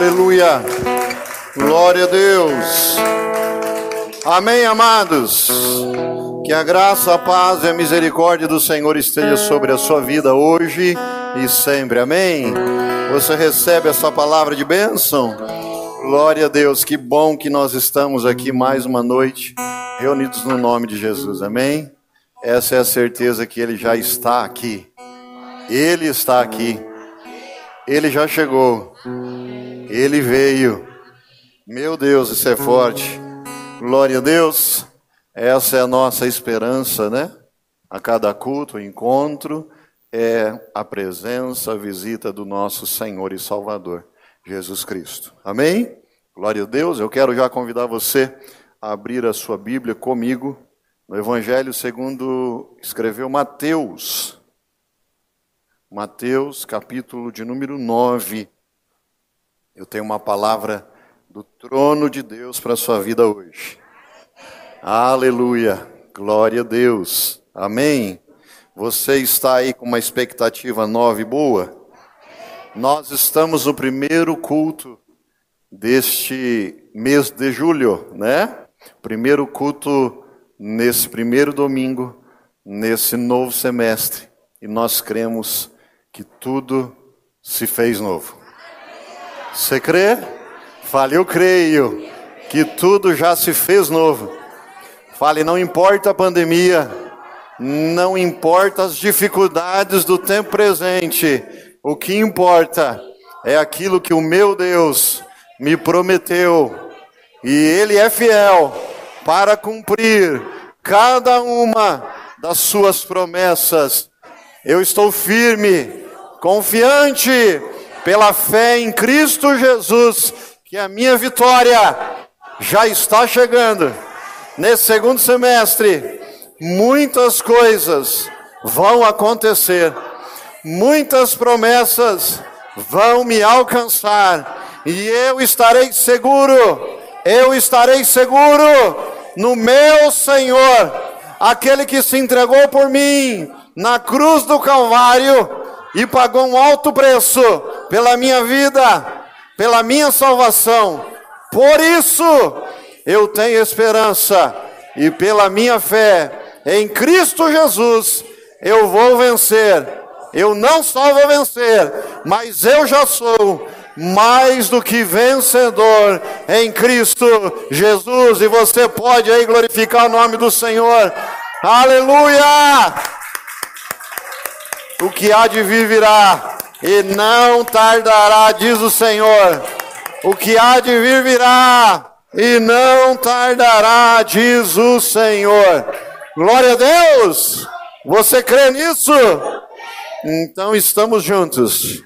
Aleluia. Glória a Deus. Amém, amados. Que a graça, a paz e a misericórdia do Senhor esteja sobre a sua vida hoje e sempre. Amém. Você recebe essa palavra de bênção? Glória a Deus. Que bom que nós estamos aqui mais uma noite reunidos no nome de Jesus. Amém. Essa é a certeza que ele já está aqui. Ele está aqui. Ele já chegou. Ele veio. Meu Deus, isso é forte. Glória a Deus. Essa é a nossa esperança, né? A cada culto, encontro, é a presença, a visita do nosso Senhor e Salvador, Jesus Cristo. Amém? Glória a Deus. Eu quero já convidar você a abrir a sua Bíblia comigo no Evangelho segundo escreveu Mateus. Mateus, capítulo de número 9. Eu tenho uma palavra do trono de Deus para a sua vida hoje. Aleluia. Glória a Deus. Amém. Você está aí com uma expectativa nova e boa? Nós estamos no primeiro culto deste mês de julho, né? Primeiro culto nesse primeiro domingo, nesse novo semestre. E nós cremos que tudo se fez novo. Você crê? Fale, eu creio que tudo já se fez novo. Fale, não importa a pandemia, não importa as dificuldades do tempo presente, o que importa é aquilo que o meu Deus me prometeu, e Ele é fiel para cumprir cada uma das suas promessas. Eu estou firme, confiante, pela fé em Cristo Jesus, que a minha vitória já está chegando. Nesse segundo semestre, muitas coisas vão acontecer, muitas promessas vão me alcançar, e eu estarei seguro, eu estarei seguro no meu Senhor, aquele que se entregou por mim na cruz do Calvário e pagou um alto preço pela minha vida, pela minha salvação. Por isso, eu tenho esperança e pela minha fé em Cristo Jesus, eu vou vencer. Eu não só vou vencer, mas eu já sou mais do que vencedor em Cristo Jesus. E você pode aí glorificar o nome do Senhor. Aleluia! O que há de vir virá, e não tardará, diz o Senhor. O que há de vir virá, e não tardará, diz o Senhor. Glória a Deus! Você crê nisso? Então estamos juntos.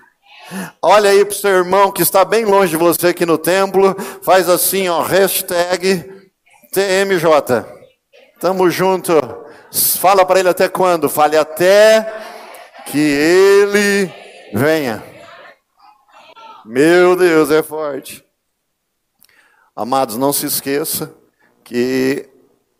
Olha aí para o seu irmão que está bem longe de você aqui no templo. Faz assim, ó, hashtag TMJ. Tamo junto. Fala para ele até quando? Fale até que ele venha. Meu Deus, é forte. Amados, não se esqueça que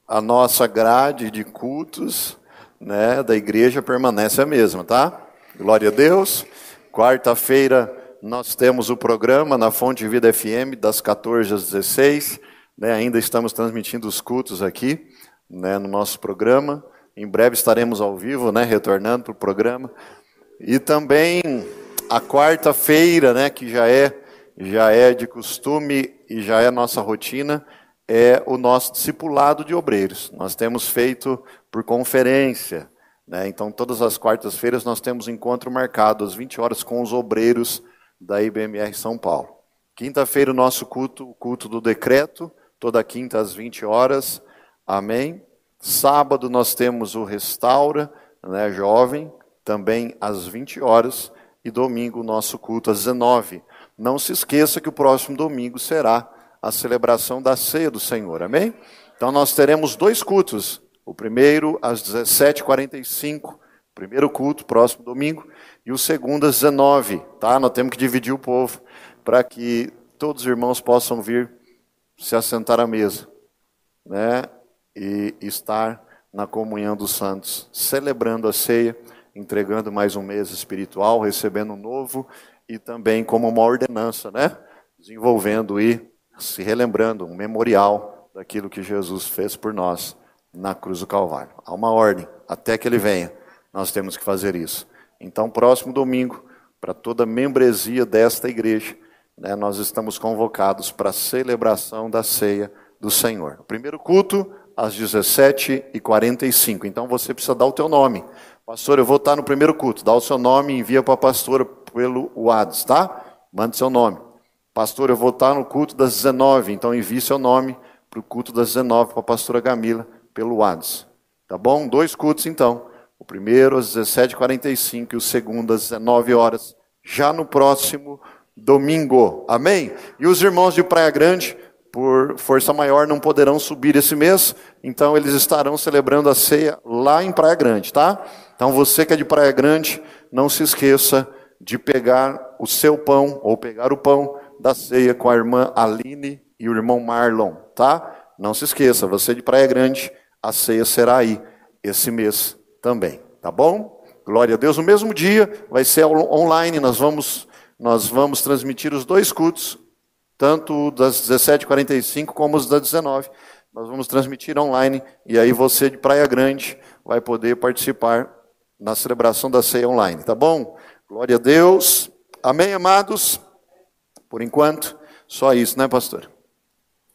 a nossa grade de cultos né, da igreja permanece a mesma, tá? Glória a Deus. Quarta-feira nós temos o programa na Fonte Vida FM das 14 às 16. Né, ainda estamos transmitindo os cultos aqui né, no nosso programa. Em breve estaremos ao vivo, né, retornando para o programa. E também a quarta-feira, né, que já é já é de costume e já é nossa rotina, é o nosso discipulado de obreiros. Nós temos feito por conferência. Né? Então, todas as quartas-feiras nós temos encontro marcado às 20 horas com os obreiros da IBMR São Paulo. Quinta-feira, o nosso culto, o culto do decreto, toda quinta às 20 horas. Amém. Sábado nós temos o Restaura, né, jovem, também às 20 horas. E domingo, o nosso culto às 19 Não se esqueça que o próximo domingo será a celebração da ceia do Senhor, amém? Então nós teremos dois cultos. O primeiro às 17h45, primeiro culto, próximo domingo, e o segundo às 19 tá? Nós temos que dividir o povo para que todos os irmãos possam vir se assentar à mesa, né? E estar na comunhão dos santos, celebrando a ceia, entregando mais um mês espiritual, recebendo um novo e também como uma ordenança, né? desenvolvendo e se relembrando um memorial daquilo que Jesus fez por nós na cruz do Calvário. Há uma ordem, até que ele venha, nós temos que fazer isso. Então, próximo domingo, para toda a membresia desta igreja, né, nós estamos convocados para a celebração da ceia do Senhor. O primeiro culto, às 17h45. Então, você precisa dar o teu nome. Pastor, eu vou estar no primeiro culto. Dá o seu nome e envia para a pastora pelo WhatsApp, tá? Mande seu nome. Pastor, eu vou estar no culto das 19, então envie seu nome para o culto das 19 para a pastora Gamila pelo WhatsApp. Tá bom? Dois cultos então. O primeiro às 17h45 e o segundo às 19 horas, já no próximo domingo. Amém? E os irmãos de Praia Grande, por força maior, não poderão subir esse mês, então eles estarão celebrando a ceia lá em Praia Grande, tá? Então você que é de Praia Grande, não se esqueça de pegar o seu pão, ou pegar o pão da ceia com a irmã Aline e o irmão Marlon, tá? Não se esqueça, você de Praia Grande, a ceia será aí esse mês também, tá bom? Glória a Deus. No mesmo dia vai ser online, nós vamos nós vamos transmitir os dois cultos, tanto das 17h45 como os das 19 Nós vamos transmitir online e aí você de Praia Grande vai poder participar na celebração da ceia online, tá bom? Glória a Deus. Amém, amados? Por enquanto, só isso, né, pastor?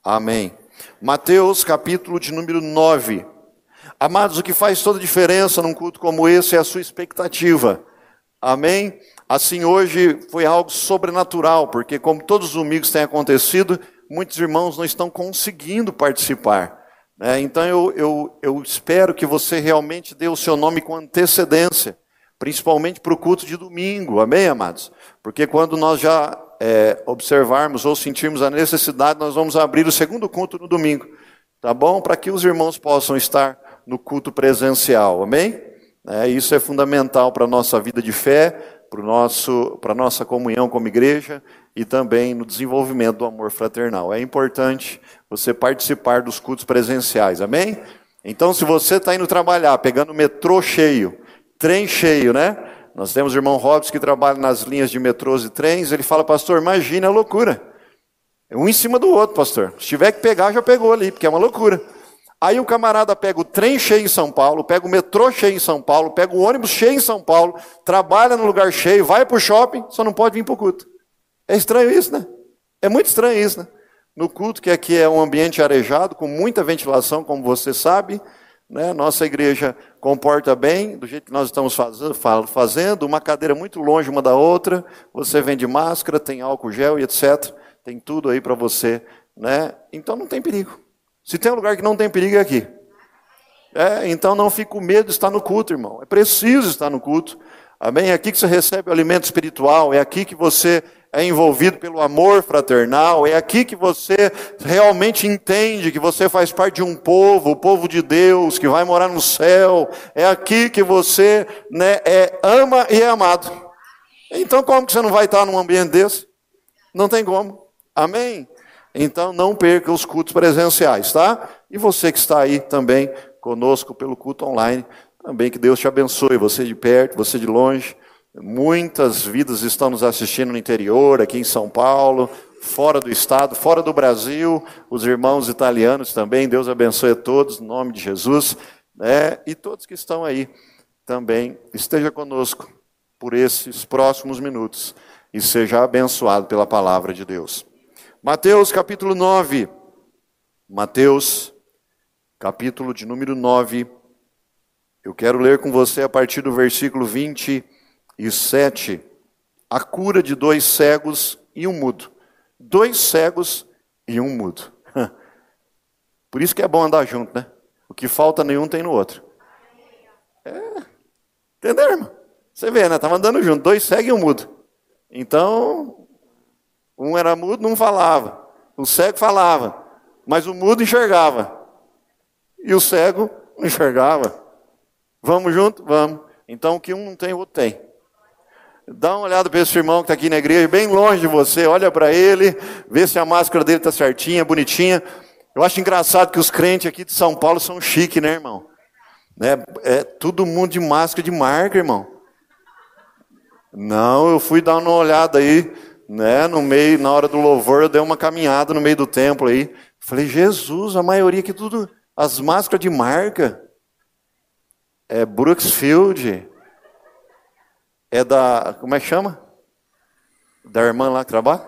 Amém. Mateus capítulo de número 9. Amados, o que faz toda a diferença num culto como esse é a sua expectativa. Amém? Assim, hoje foi algo sobrenatural, porque, como todos os domingos tem acontecido, muitos irmãos não estão conseguindo participar. Né? Então, eu, eu, eu espero que você realmente dê o seu nome com antecedência, principalmente para o culto de domingo. Amém, amados? Porque quando nós já é, observarmos ou sentirmos a necessidade, nós vamos abrir o segundo culto no domingo, tá bom? Para que os irmãos possam estar no culto presencial, amém? É, isso é fundamental para a nossa vida de fé, para a nossa comunhão como igreja e também no desenvolvimento do amor fraternal. É importante você participar dos cultos presenciais, amém? Então, se você está indo trabalhar, pegando metrô cheio, trem cheio, né? Nós temos o irmão Robson que trabalha nas linhas de metrôs e trens. Ele fala, pastor, imagina a loucura. Um em cima do outro, pastor. Se tiver que pegar, já pegou ali, porque é uma loucura. Aí o camarada pega o trem cheio em São Paulo, pega o metrô cheio em São Paulo, pega o ônibus cheio em São Paulo, trabalha no lugar cheio, vai para o shopping, só não pode vir para o culto. É estranho isso, né? É muito estranho isso, né? No culto, que aqui é um ambiente arejado, com muita ventilação, como você sabe, né? Nossa igreja comporta bem, do jeito que nós estamos fazendo, uma cadeira muito longe uma da outra, você vende máscara, tem álcool gel e etc. Tem tudo aí para você, né? Então não tem perigo. Se tem um lugar que não tem perigo é aqui. É, então não fique com medo de estar no culto, irmão. É preciso estar no culto. Amém? É aqui que você recebe o alimento espiritual, é aqui que você é envolvido pelo amor fraternal, é aqui que você realmente entende que você faz parte de um povo, o povo de Deus, que vai morar no céu, é aqui que você né, é, ama e é amado. Então, como que você não vai estar num ambiente desse? Não tem como. Amém? Então, não perca os cultos presenciais, tá? E você que está aí também conosco pelo culto online, também que Deus te abençoe, você de perto, você de longe. Muitas vidas estão nos assistindo no interior, aqui em São Paulo, fora do estado, fora do Brasil, os irmãos italianos também. Deus abençoe a todos, em nome de Jesus. Né? E todos que estão aí também, esteja conosco por esses próximos minutos e seja abençoado pela palavra de Deus. Mateus capítulo 9. Mateus, capítulo de número 9. Eu quero ler com você a partir do versículo 20 e 7, a cura de dois cegos e um mudo. Dois cegos e um mudo. Por isso que é bom andar junto, né? O que falta nenhum tem no outro. É. Entendeu, irmão? Você vê, né? Estava andando junto, dois cegos e um mudo. Então, um era mudo, não falava. O cego falava, mas o mudo enxergava. E o cego não enxergava. Vamos junto? Vamos. Então, o que um não tem, o outro tem. Dá uma olhada para esse irmão que está aqui na igreja, bem longe de você, olha para ele, vê se a máscara dele está certinha, bonitinha. Eu acho engraçado que os crentes aqui de São Paulo são chique, né, irmão? Né? É todo mundo de máscara de marca, irmão. Não, eu fui dar uma olhada aí né? No meio, na hora do louvor, eu dei uma caminhada no meio do templo aí. Falei, Jesus, a maioria aqui tudo, as máscaras de marca. É Brooksfield. É da, como é que chama? Da irmã lá que trabalha?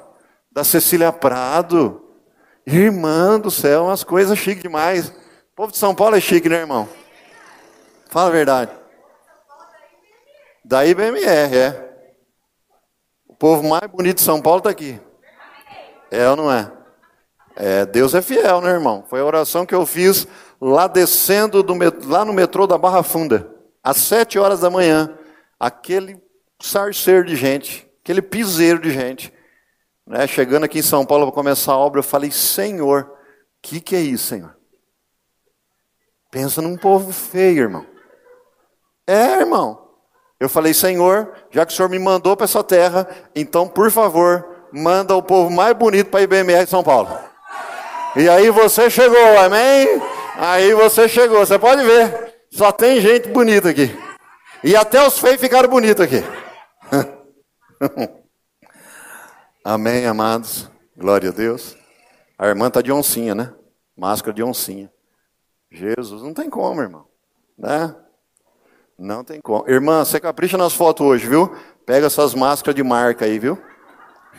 Da Cecília Prado. Irmã do céu, umas coisas chiques demais. O povo de São Paulo é chique, né, irmão? Fala a verdade. Da IBMR, é. Povo mais bonito de São Paulo está aqui. É ou não é? é? Deus é fiel, né, irmão? Foi a oração que eu fiz lá descendo do, lá no metrô da Barra Funda, às sete horas da manhã. Aquele sarceiro de gente, aquele piseiro de gente. Né? Chegando aqui em São Paulo para começar a obra, eu falei, Senhor, o que, que é isso, Senhor? Pensa num povo feio, irmão. É, irmão. Eu falei, Senhor, já que o Senhor me mandou para essa terra, então, por favor, manda o povo mais bonito para a IBMR de São Paulo. E aí você chegou, amém? Aí você chegou, você pode ver. Só tem gente bonita aqui. E até os feios ficaram bonitos aqui. Amém, amados. Glória a Deus. A irmã está de oncinha, né? Máscara de oncinha. Jesus, não tem como, irmão. Né? Não tem como. Irmã, você capricha nas fotos hoje, viu? Pega essas máscaras de marca aí, viu?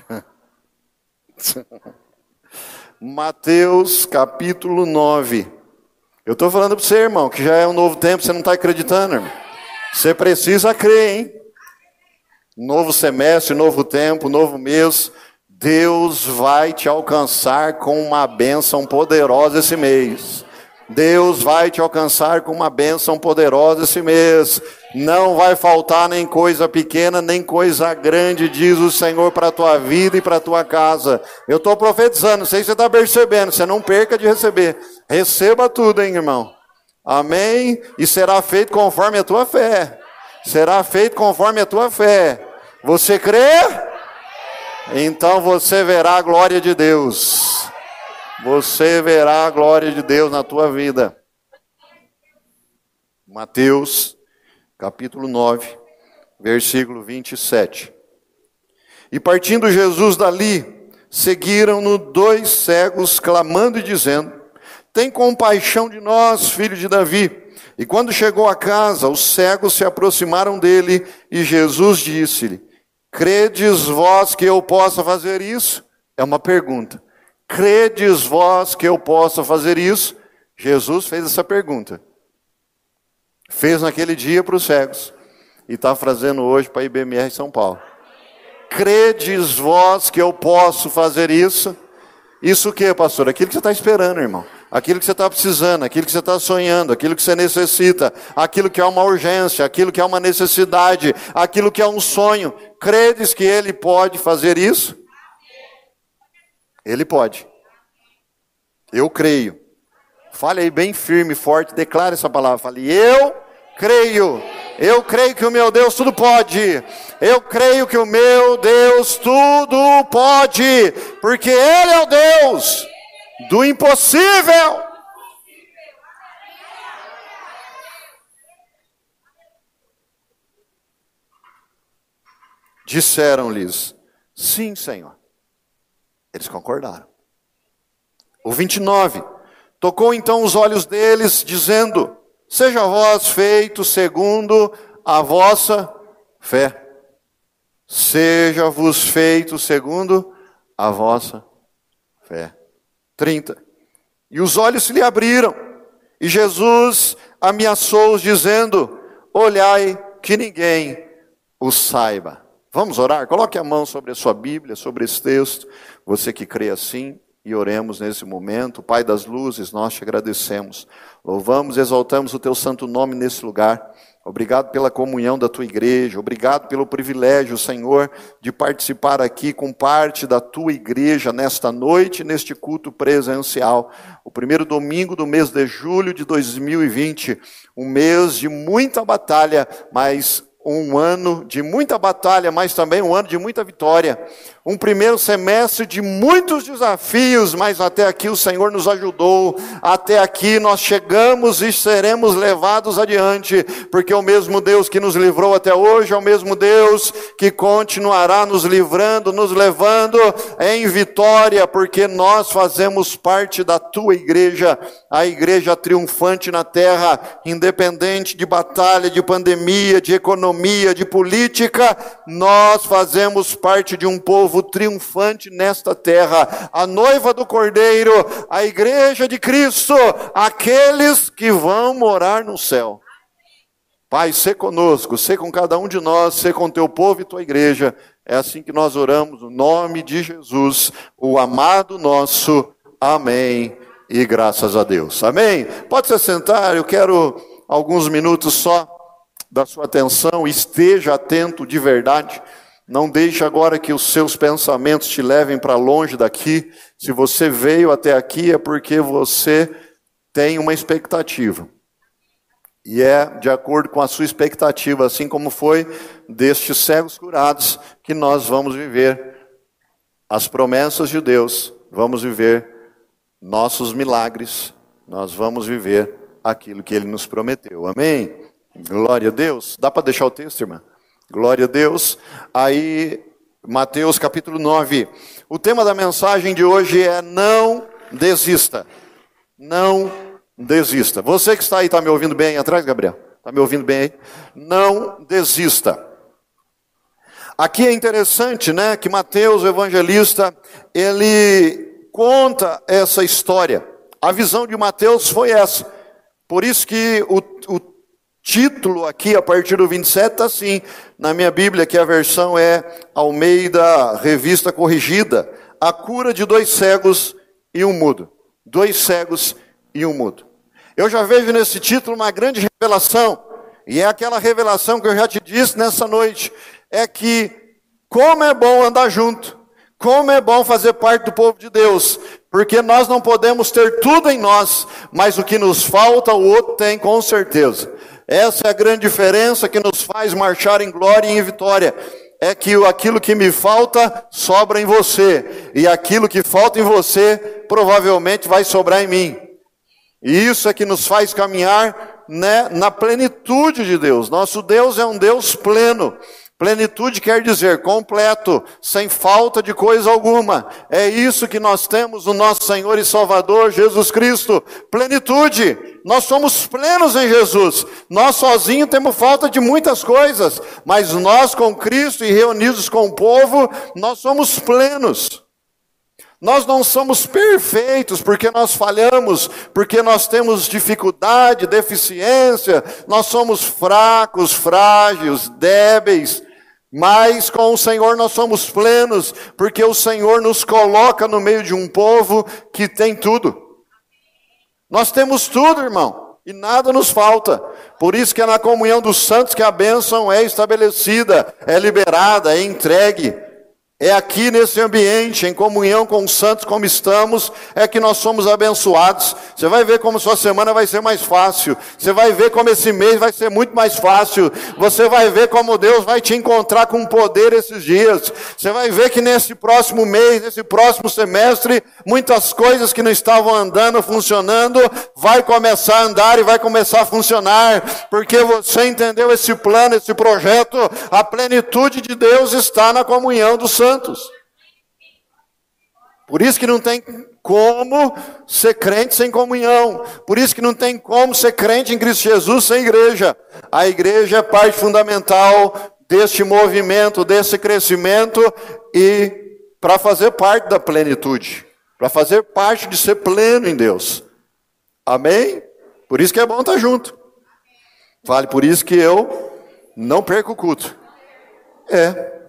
Mateus capítulo 9. Eu estou falando para você, irmão, que já é um novo tempo, você não está acreditando, irmão. Você precisa crer, hein? Novo semestre, novo tempo, novo mês. Deus vai te alcançar com uma bênção poderosa esse mês. Deus vai te alcançar com uma bênção poderosa esse mês. Não vai faltar nem coisa pequena, nem coisa grande, diz o Senhor, para a tua vida e para a tua casa. Eu estou profetizando, não sei se você está percebendo, você não perca de receber. Receba tudo, hein, irmão. Amém? E será feito conforme a tua fé. Será feito conforme a tua fé. Você crê? Então você verá a glória de Deus. Você verá a glória de Deus na tua vida. Mateus, capítulo 9, versículo 27. E partindo Jesus dali, seguiram-no dois cegos, clamando e dizendo: Tem compaixão de nós, filho de Davi. E quando chegou a casa, os cegos se aproximaram dele e Jesus disse-lhe: Credes vós que eu possa fazer isso? É uma pergunta. Credes vós que eu possa fazer isso? Jesus fez essa pergunta. Fez naquele dia para os cegos. E está fazendo hoje para a IBMR São Paulo. Credes vós que eu posso fazer isso? Isso o que, pastor? Aquilo que você está esperando, irmão aquilo que você está precisando, aquilo que você está sonhando, aquilo que você necessita, aquilo que é uma urgência, aquilo que é uma necessidade, aquilo que é um sonho. Credes que Ele pode fazer isso? Ele pode. Eu creio. Fale aí bem firme, forte, declare essa palavra. Fale, eu creio. Eu creio que o meu Deus tudo pode. Eu creio que o meu Deus tudo pode. Porque Ele é o Deus do impossível. Disseram-lhes: Sim, Senhor. Eles concordaram. O 29. Tocou então os olhos deles, dizendo: Seja vós feito segundo a vossa fé. Seja-vos feito segundo a vossa fé. 30. E os olhos se lhe abriram, e Jesus ameaçou-os, dizendo: Olhai que ninguém o saiba. Vamos orar? Coloque a mão sobre a sua Bíblia, sobre esse texto, você que crê assim, e oremos nesse momento. Pai das luzes, nós te agradecemos. Louvamos e exaltamos o teu santo nome nesse lugar. Obrigado pela comunhão da tua igreja, obrigado pelo privilégio, Senhor, de participar aqui com parte da tua igreja nesta noite, neste culto presencial. O primeiro domingo do mês de julho de 2020, um mês de muita batalha, mas um ano de muita batalha, mas também um ano de muita vitória. Um primeiro semestre de muitos desafios, mas até aqui o Senhor nos ajudou, até aqui nós chegamos e seremos levados adiante, porque é o mesmo Deus que nos livrou até hoje é o mesmo Deus que continuará nos livrando, nos levando em vitória, porque nós fazemos parte da tua igreja, a igreja triunfante na terra, independente de batalha, de pandemia, de economia, de política, nós fazemos parte de um povo povo triunfante nesta terra, a noiva do Cordeiro, a igreja de Cristo, aqueles que vão morar no céu. Pai, sê conosco, sê com cada um de nós, sê com teu povo e tua igreja. É assim que nós oramos, no nome de Jesus, o amado nosso. Amém. E graças a Deus. Amém? Pode se sentar, eu quero alguns minutos só da sua atenção, esteja atento de verdade. Não deixe agora que os seus pensamentos te levem para longe daqui. Se você veio até aqui é porque você tem uma expectativa. E é de acordo com a sua expectativa, assim como foi destes cegos curados, que nós vamos viver as promessas de Deus, vamos viver nossos milagres, nós vamos viver aquilo que Ele nos prometeu. Amém? Glória a Deus. Dá para deixar o texto, irmã? Glória a Deus. Aí, Mateus capítulo 9. O tema da mensagem de hoje é não desista. Não desista. Você que está aí, está me ouvindo bem aí atrás, Gabriel? Está me ouvindo bem aí? Não desista. Aqui é interessante, né, que Mateus, o evangelista, ele conta essa história. A visão de Mateus foi essa. Por isso que o, o título aqui, a partir do 27, está assim. Na minha Bíblia, que a versão é Almeida Revista Corrigida. A cura de dois cegos e um mudo. Dois cegos e um mudo. Eu já vejo nesse título uma grande revelação. E é aquela revelação que eu já te disse nessa noite. É que como é bom andar junto. Como é bom fazer parte do povo de Deus, porque nós não podemos ter tudo em nós, mas o que nos falta o outro tem com certeza. Essa é a grande diferença que nos faz marchar em glória e em vitória. É que aquilo que me falta sobra em você, e aquilo que falta em você provavelmente vai sobrar em mim. E isso é que nos faz caminhar né, na plenitude de Deus. Nosso Deus é um Deus pleno. Plenitude quer dizer completo, sem falta de coisa alguma. É isso que nós temos no nosso Senhor e Salvador Jesus Cristo. Plenitude. Nós somos plenos em Jesus. Nós sozinhos temos falta de muitas coisas, mas nós com Cristo e reunidos com o povo, nós somos plenos. Nós não somos perfeitos porque nós falhamos, porque nós temos dificuldade, deficiência, nós somos fracos, frágeis, débeis. Mas com o Senhor nós somos plenos, porque o Senhor nos coloca no meio de um povo que tem tudo. Nós temos tudo, irmão, e nada nos falta. Por isso que é na comunhão dos santos que a bênção é estabelecida, é liberada, é entregue. É aqui nesse ambiente, em comunhão com os santos como estamos, é que nós somos abençoados. Você vai ver como sua semana vai ser mais fácil. Você vai ver como esse mês vai ser muito mais fácil. Você vai ver como Deus vai te encontrar com poder esses dias. Você vai ver que nesse próximo mês, nesse próximo semestre, muitas coisas que não estavam andando, funcionando, vai começar a andar e vai começar a funcionar, porque você entendeu esse plano, esse projeto. A plenitude de Deus está na comunhão dos santos santos. Por isso que não tem como ser crente sem comunhão. Por isso que não tem como ser crente em Cristo Jesus sem igreja. A igreja é parte fundamental deste movimento, desse crescimento e para fazer parte da plenitude, para fazer parte de ser pleno em Deus. Amém? Por isso que é bom estar junto. Vale por isso que eu não perco o culto. É.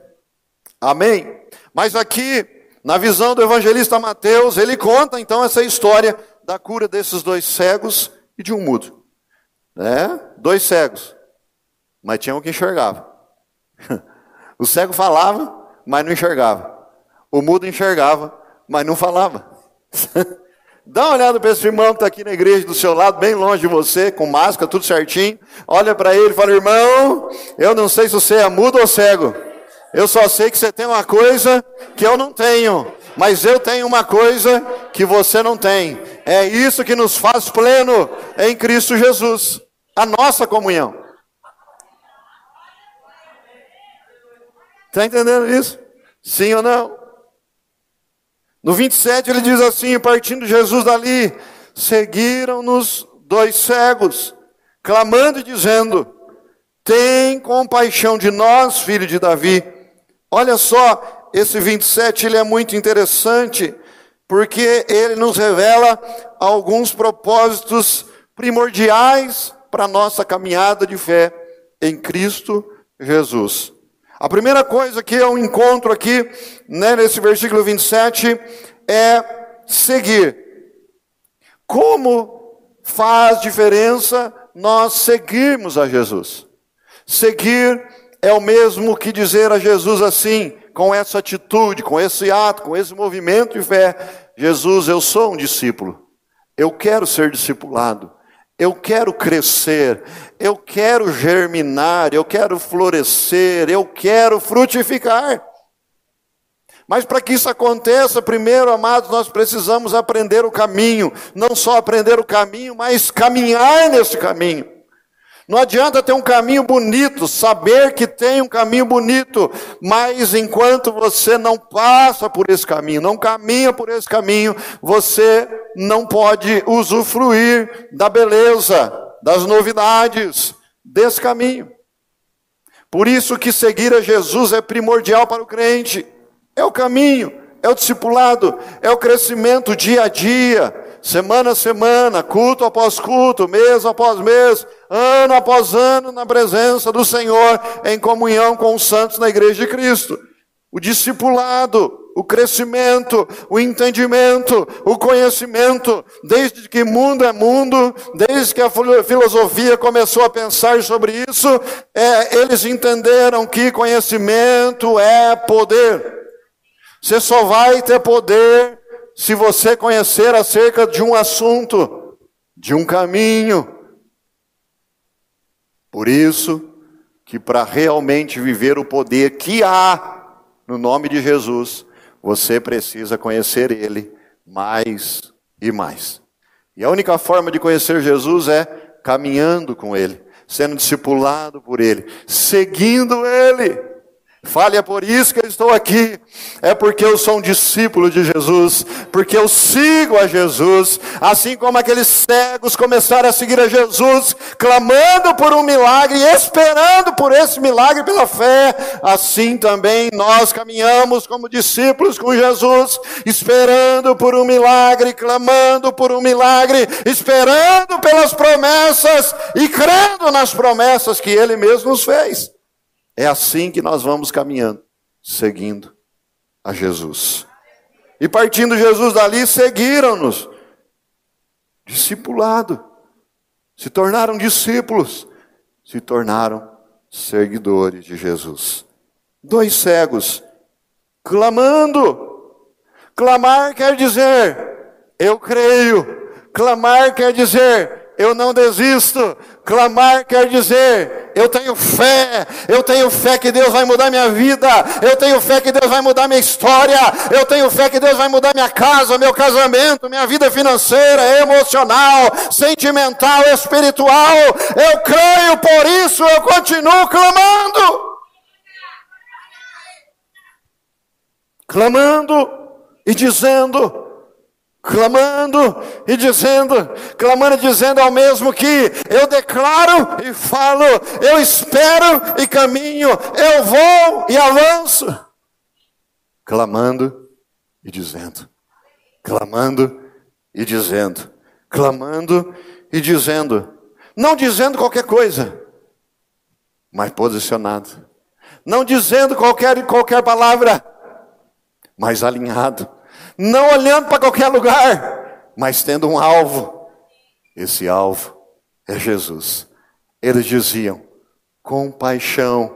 Amém? Mas aqui, na visão do evangelista Mateus, ele conta então essa história da cura desses dois cegos e de um mudo. Né? Dois cegos, mas tinha um que enxergava. O cego falava, mas não enxergava. O mudo enxergava, mas não falava. Dá uma olhada para esse irmão que está aqui na igreja do seu lado, bem longe de você, com máscara, tudo certinho. Olha para ele e fala: Irmão, eu não sei se você é mudo ou cego Eu só sei que você tem uma coisa que eu não tenho, mas eu tenho uma coisa que você não tem. É isso que nos faz pleno em Cristo Jesus, a nossa comunhão. Está entendendo isso? Sim ou não? No 27 ele diz assim: partindo Jesus dali, seguiram-nos dois cegos, clamando e dizendo: Tem compaixão de nós, filho de Davi. Olha só, esse 27 ele é muito interessante, porque ele nos revela alguns propósitos primordiais para a nossa caminhada de fé em Cristo Jesus. A primeira coisa que eu encontro aqui, né, nesse versículo 27, é seguir. Como faz diferença nós seguirmos a Jesus? Seguir é o mesmo que dizer a Jesus assim, com essa atitude, com esse ato, com esse movimento de fé: Jesus, eu sou um discípulo, eu quero ser discipulado. Eu quero crescer, eu quero germinar, eu quero florescer, eu quero frutificar. Mas para que isso aconteça, primeiro, amados, nós precisamos aprender o caminho. Não só aprender o caminho, mas caminhar nesse caminho. Não adianta ter um caminho bonito, saber que tem um caminho bonito, mas enquanto você não passa por esse caminho, não caminha por esse caminho, você não pode usufruir da beleza, das novidades desse caminho. Por isso que seguir a Jesus é primordial para o crente. É o caminho, é o discipulado, é o crescimento dia a dia, semana a semana, culto após culto, mês após mês, ano após ano, na presença do Senhor, em comunhão com os santos na igreja de Cristo. O discipulado, o crescimento, o entendimento, o conhecimento, desde que mundo é mundo, desde que a filosofia começou a pensar sobre isso, é, eles entenderam que conhecimento é poder. Você só vai ter poder se você conhecer acerca de um assunto, de um caminho. Por isso que para realmente viver o poder que há no nome de Jesus, você precisa conhecer ele mais e mais. E a única forma de conhecer Jesus é caminhando com ele, sendo discipulado por ele, seguindo ele. Fale, é por isso que eu estou aqui. É porque eu sou um discípulo de Jesus, porque eu sigo a Jesus, assim como aqueles cegos começaram a seguir a Jesus, clamando por um milagre, esperando por esse milagre pela fé, assim também nós caminhamos como discípulos com Jesus, esperando por um milagre, clamando por um milagre, esperando pelas promessas e crendo nas promessas que Ele mesmo nos fez. É assim que nós vamos caminhando, seguindo a Jesus. E partindo Jesus dali, seguiram-nos, discipulado, se tornaram discípulos, se tornaram seguidores de Jesus. Dois cegos, clamando. Clamar quer dizer, eu creio. Clamar quer dizer, eu não desisto. Clamar quer dizer, eu tenho fé, eu tenho fé que Deus vai mudar minha vida, eu tenho fé que Deus vai mudar minha história, eu tenho fé que Deus vai mudar minha casa, meu casamento, minha vida financeira, emocional, sentimental, espiritual. Eu creio, por isso eu continuo clamando. Clamando e dizendo: clamando e dizendo, clamando e dizendo ao mesmo que eu declaro e falo, eu espero e caminho, eu vou e avanço. Clamando e dizendo, clamando e dizendo, clamando e dizendo, não dizendo qualquer coisa, mas posicionado, não dizendo qualquer, qualquer palavra, mas alinhado não olhando para qualquer lugar, mas tendo um alvo. Esse alvo é Jesus. Eles diziam: compaixão,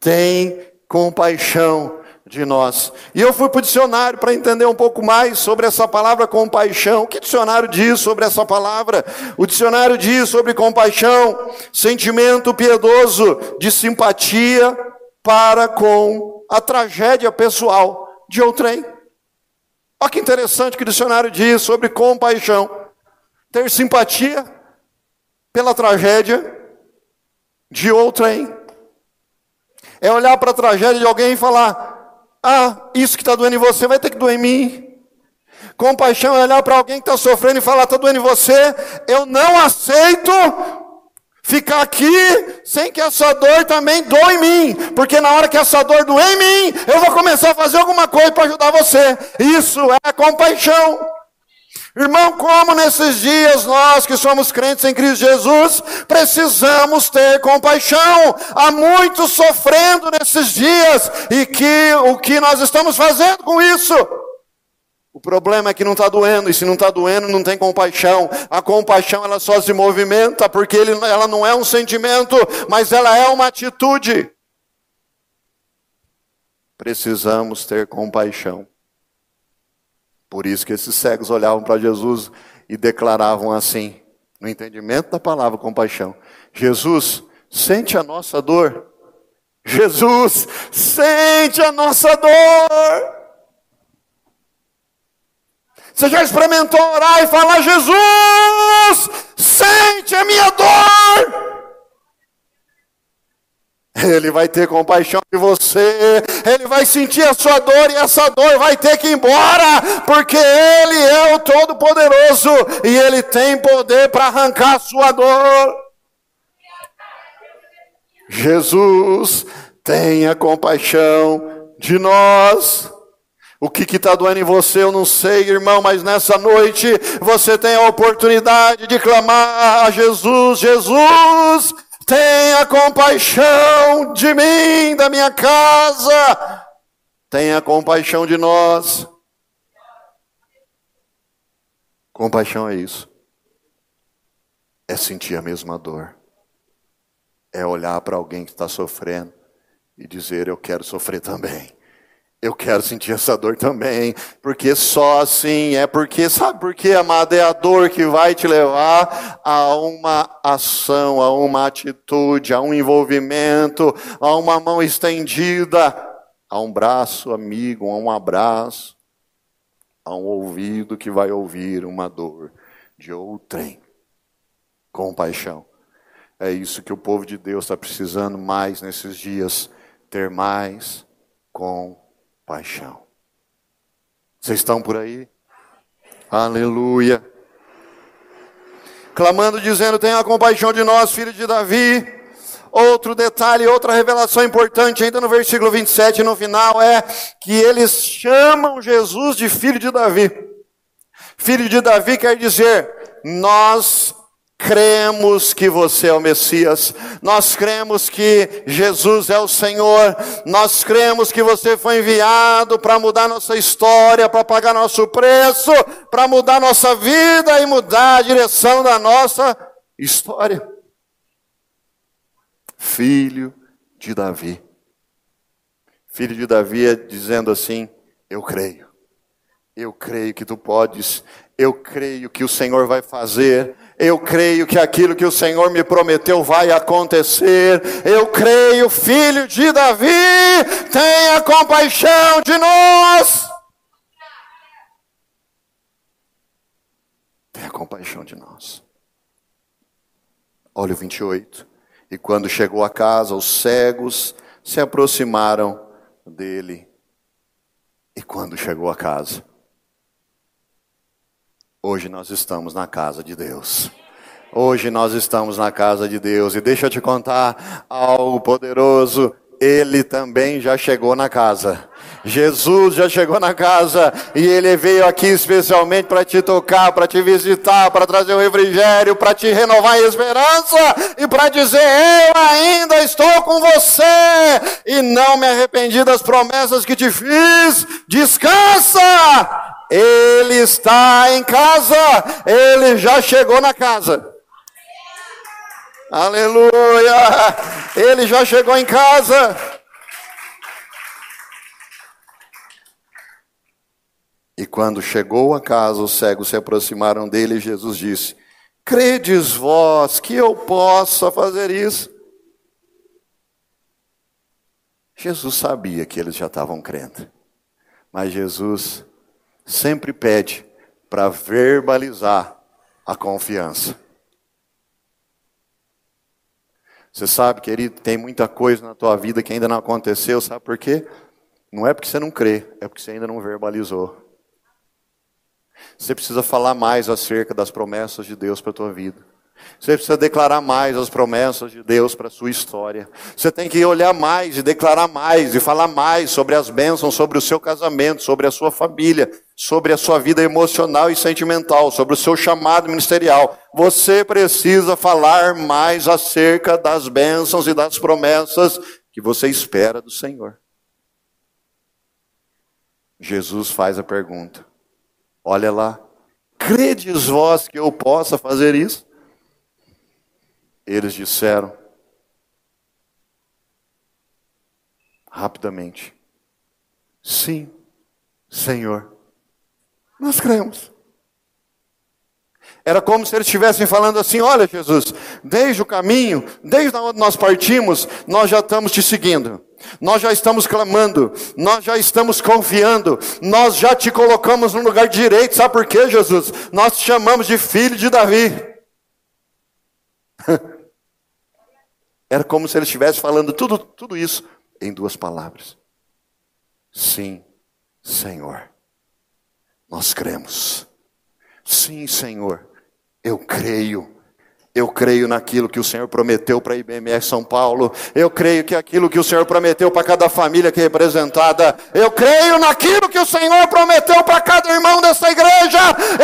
tem compaixão de nós. E eu fui para o dicionário para entender um pouco mais sobre essa palavra compaixão. O que dicionário diz sobre essa palavra? O dicionário diz sobre compaixão, sentimento piedoso de simpatia para com a tragédia pessoal de outrem. Olha que interessante que o dicionário diz sobre compaixão. Ter simpatia pela tragédia de outrem. É olhar para a tragédia de alguém e falar: Ah, isso que está doendo em você vai ter que doer em mim. Compaixão é olhar para alguém que está sofrendo e falar: está doendo em você, eu não aceito ficar aqui sem que essa dor também doe em mim, porque na hora que essa dor doer em mim, eu vou começar a fazer alguma coisa para ajudar você. Isso é compaixão. Irmão, como nesses dias nós que somos crentes em Cristo Jesus, precisamos ter compaixão. Há muitos sofrendo nesses dias e que o que nós estamos fazendo com isso? O problema é que não está doendo, e se não está doendo, não tem compaixão. A compaixão ela só se movimenta porque ele, ela não é um sentimento, mas ela é uma atitude. Precisamos ter compaixão. Por isso que esses cegos olhavam para Jesus e declaravam assim, no entendimento da palavra compaixão: Jesus, sente a nossa dor. Jesus, sente a nossa dor. Você já experimentou orar e falar: Jesus, sente a minha dor. Ele vai ter compaixão de você, ele vai sentir a sua dor e essa dor vai ter que ir embora, porque ele é o Todo-Poderoso e ele tem poder para arrancar a sua dor. Jesus, tenha compaixão de nós. O que está doendo em você, eu não sei, irmão, mas nessa noite você tem a oportunidade de clamar a Jesus: Jesus, tenha compaixão de mim, da minha casa, tenha compaixão de nós. Compaixão é isso, é sentir a mesma dor, é olhar para alguém que está sofrendo e dizer: Eu quero sofrer também. Eu quero sentir essa dor também, porque só assim é porque, sabe por quê, amado? É a dor que vai te levar a uma ação, a uma atitude, a um envolvimento, a uma mão estendida, a um braço amigo, a um abraço, a um ouvido que vai ouvir uma dor de outrem. Compaixão. É isso que o povo de Deus está precisando mais nesses dias, ter mais compaixão paixão. Vocês estão por aí? Aleluia. Clamando, dizendo: Tenha compaixão de nós, filho de Davi. Outro detalhe, outra revelação importante, ainda no versículo 27, no final, é que eles chamam Jesus de filho de Davi. Filho de Davi quer dizer, nós cremos que você é o Messias, nós cremos que Jesus é o Senhor, nós cremos que você foi enviado para mudar nossa história, para pagar nosso preço, para mudar nossa vida e mudar a direção da nossa história. Filho de Davi. Filho de Davi é dizendo assim: Eu creio, eu creio que tu podes, eu creio que o Senhor vai fazer, eu creio que aquilo que o Senhor me prometeu vai acontecer. Eu creio, filho de Davi, tenha compaixão de nós. Tenha compaixão de nós. Olha o 28. E quando chegou a casa, os cegos se aproximaram dele. E quando chegou a casa, Hoje nós estamos na casa de Deus. Hoje nós estamos na casa de Deus. E deixa eu te contar algo poderoso. Ele também já chegou na casa. Jesus já chegou na casa e ele veio aqui especialmente para te tocar, para te visitar, para trazer o um refrigério, para te renovar a esperança e para dizer: Eu ainda estou com você e não me arrependi das promessas que te fiz. Descansa! Ele está em casa, ele já chegou na casa. Aleluia! Ele já chegou em casa. E quando chegou a casa, os cegos se aproximaram dele e Jesus disse: Credes vós que eu possa fazer isso? Jesus sabia que eles já estavam crendo. Mas Jesus sempre pede para verbalizar a confiança. Você sabe, querido, tem muita coisa na tua vida que ainda não aconteceu, sabe por quê? Não é porque você não crê, é porque você ainda não verbalizou. Você precisa falar mais acerca das promessas de Deus para a tua vida. Você precisa declarar mais as promessas de Deus para a sua história. Você tem que olhar mais e declarar mais e falar mais sobre as bênçãos, sobre o seu casamento, sobre a sua família, sobre a sua vida emocional e sentimental, sobre o seu chamado ministerial. Você precisa falar mais acerca das bênçãos e das promessas que você espera do Senhor. Jesus faz a pergunta: Olha lá, credes vós que eu possa fazer isso? Eles disseram rapidamente: Sim, Senhor, nós cremos. Era como se eles estivessem falando assim: Olha, Jesus, desde o caminho, desde onde nós partimos, nós já estamos te seguindo. Nós já estamos clamando, nós já estamos confiando, nós já te colocamos no lugar direito. Sabe por quê, Jesus? Nós te chamamos de filho de Davi. Era como se ele estivesse falando tudo, tudo isso em duas palavras. Sim, Senhor, nós cremos. Sim, Senhor, eu creio. Eu creio naquilo que o Senhor prometeu para a IBMS São Paulo. Eu creio que aquilo que o Senhor prometeu para cada família que é representada. Eu creio naquilo que o Senhor prometeu para cada irmão dessa igreja.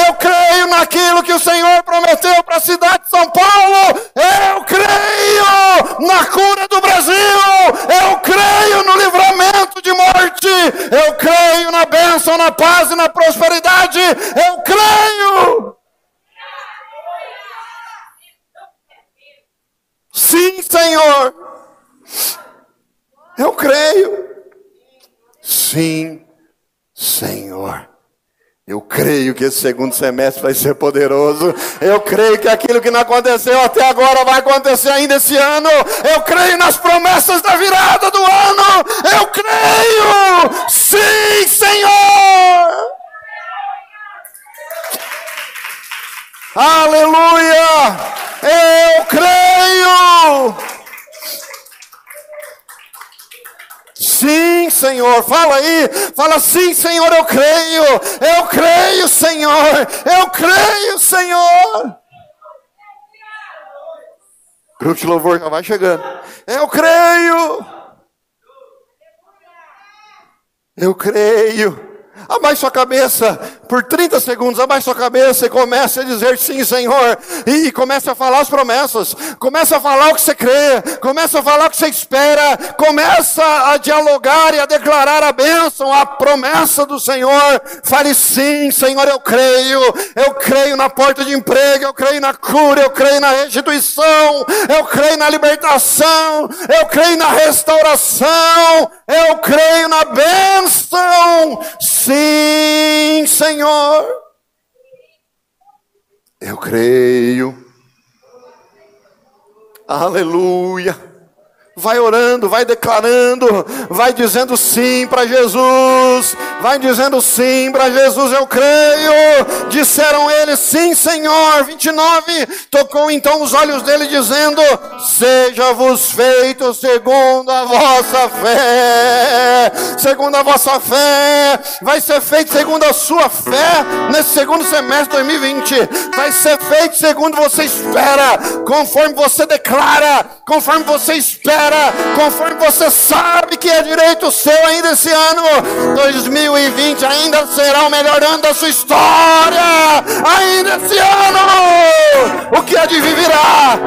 Eu creio naquilo que o Senhor prometeu para a cidade de São Paulo. Eu creio na cura do Brasil. Eu creio no livramento de morte. Eu creio na bênção, na paz e na prosperidade. Eu creio. Sim, Senhor. Eu creio. Sim, Senhor. Eu creio que esse segundo semestre vai ser poderoso. Eu creio que aquilo que não aconteceu até agora vai acontecer ainda esse ano. Eu creio nas promessas da virada do ano. Eu creio. Sim, Senhor. Aleluia! Eu creio! Sim, Senhor, fala aí, fala sim, Senhor, eu creio, eu creio, Senhor, eu creio, Senhor. Grupo de louvor já vai chegando. Eu creio. Eu creio. Abaixe sua cabeça por 30 segundos, abaixe sua cabeça e comece a dizer sim, Senhor. E, e comece a falar as promessas. Comece a falar o que você crê. Comece a falar o que você espera. Começa a dialogar e a declarar a bênção, a promessa do Senhor. Fale sim, Senhor, eu creio. Eu creio na porta de emprego, eu creio na cura, eu creio na restituição, eu creio na libertação, eu creio na restauração, eu creio na bênção. Sim, Senhor. Eu creio. Aleluia. Vai orando, vai declarando, vai dizendo sim para Jesus, vai dizendo sim para Jesus, eu creio. Disseram eles, sim, Senhor. 29, tocou então os olhos dele, dizendo: Seja-vos feito segundo a vossa fé, segundo a vossa fé, vai ser feito segundo a sua fé nesse segundo semestre de 2020, vai ser feito segundo você espera, conforme você declara, conforme você espera conforme você sabe que é direito seu ainda esse ano. 2020 ainda será o melhor ano da sua história. Ainda esse ano, o que há de viverá?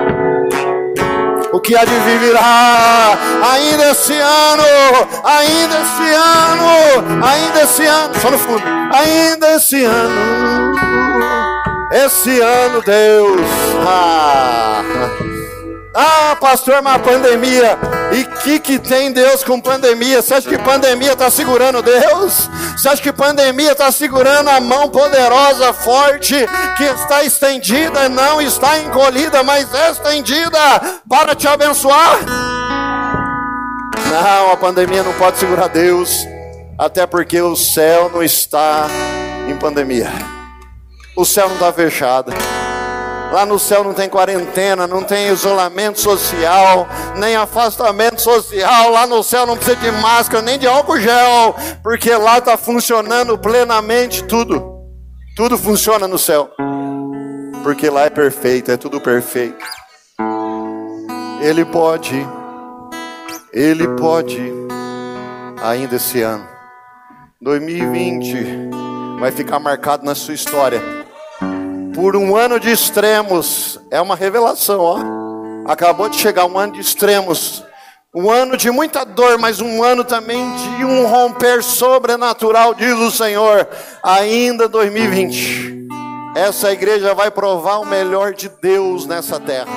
O que há de viverá ainda esse ano, ainda esse ano, ainda esse ano, só no fundo, ainda esse ano, esse ano, Deus. Ah. Ah, pastor, uma pandemia. E que que tem Deus com pandemia? Você acha que pandemia está segurando Deus? Você acha que pandemia está segurando a mão poderosa, forte, que está estendida, não está encolhida, mas é estendida para te abençoar? Não, a pandemia não pode segurar Deus, até porque o céu não está em pandemia. O céu não está fechado. Lá no céu não tem quarentena, não tem isolamento social, nem afastamento social. Lá no céu não precisa de máscara, nem de álcool gel, porque lá está funcionando plenamente tudo. Tudo funciona no céu, porque lá é perfeito, é tudo perfeito. Ele pode, ele pode, ainda esse ano, 2020, vai ficar marcado na sua história por um ano de extremos. É uma revelação, ó. Acabou de chegar um ano de extremos. Um ano de muita dor, mas um ano também de um romper sobrenatural, diz o Senhor, ainda 2020. Essa igreja vai provar o melhor de Deus nessa terra.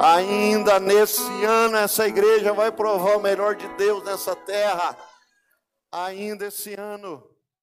Ainda nesse ano, essa igreja vai provar o melhor de Deus nessa terra. Ainda esse ano.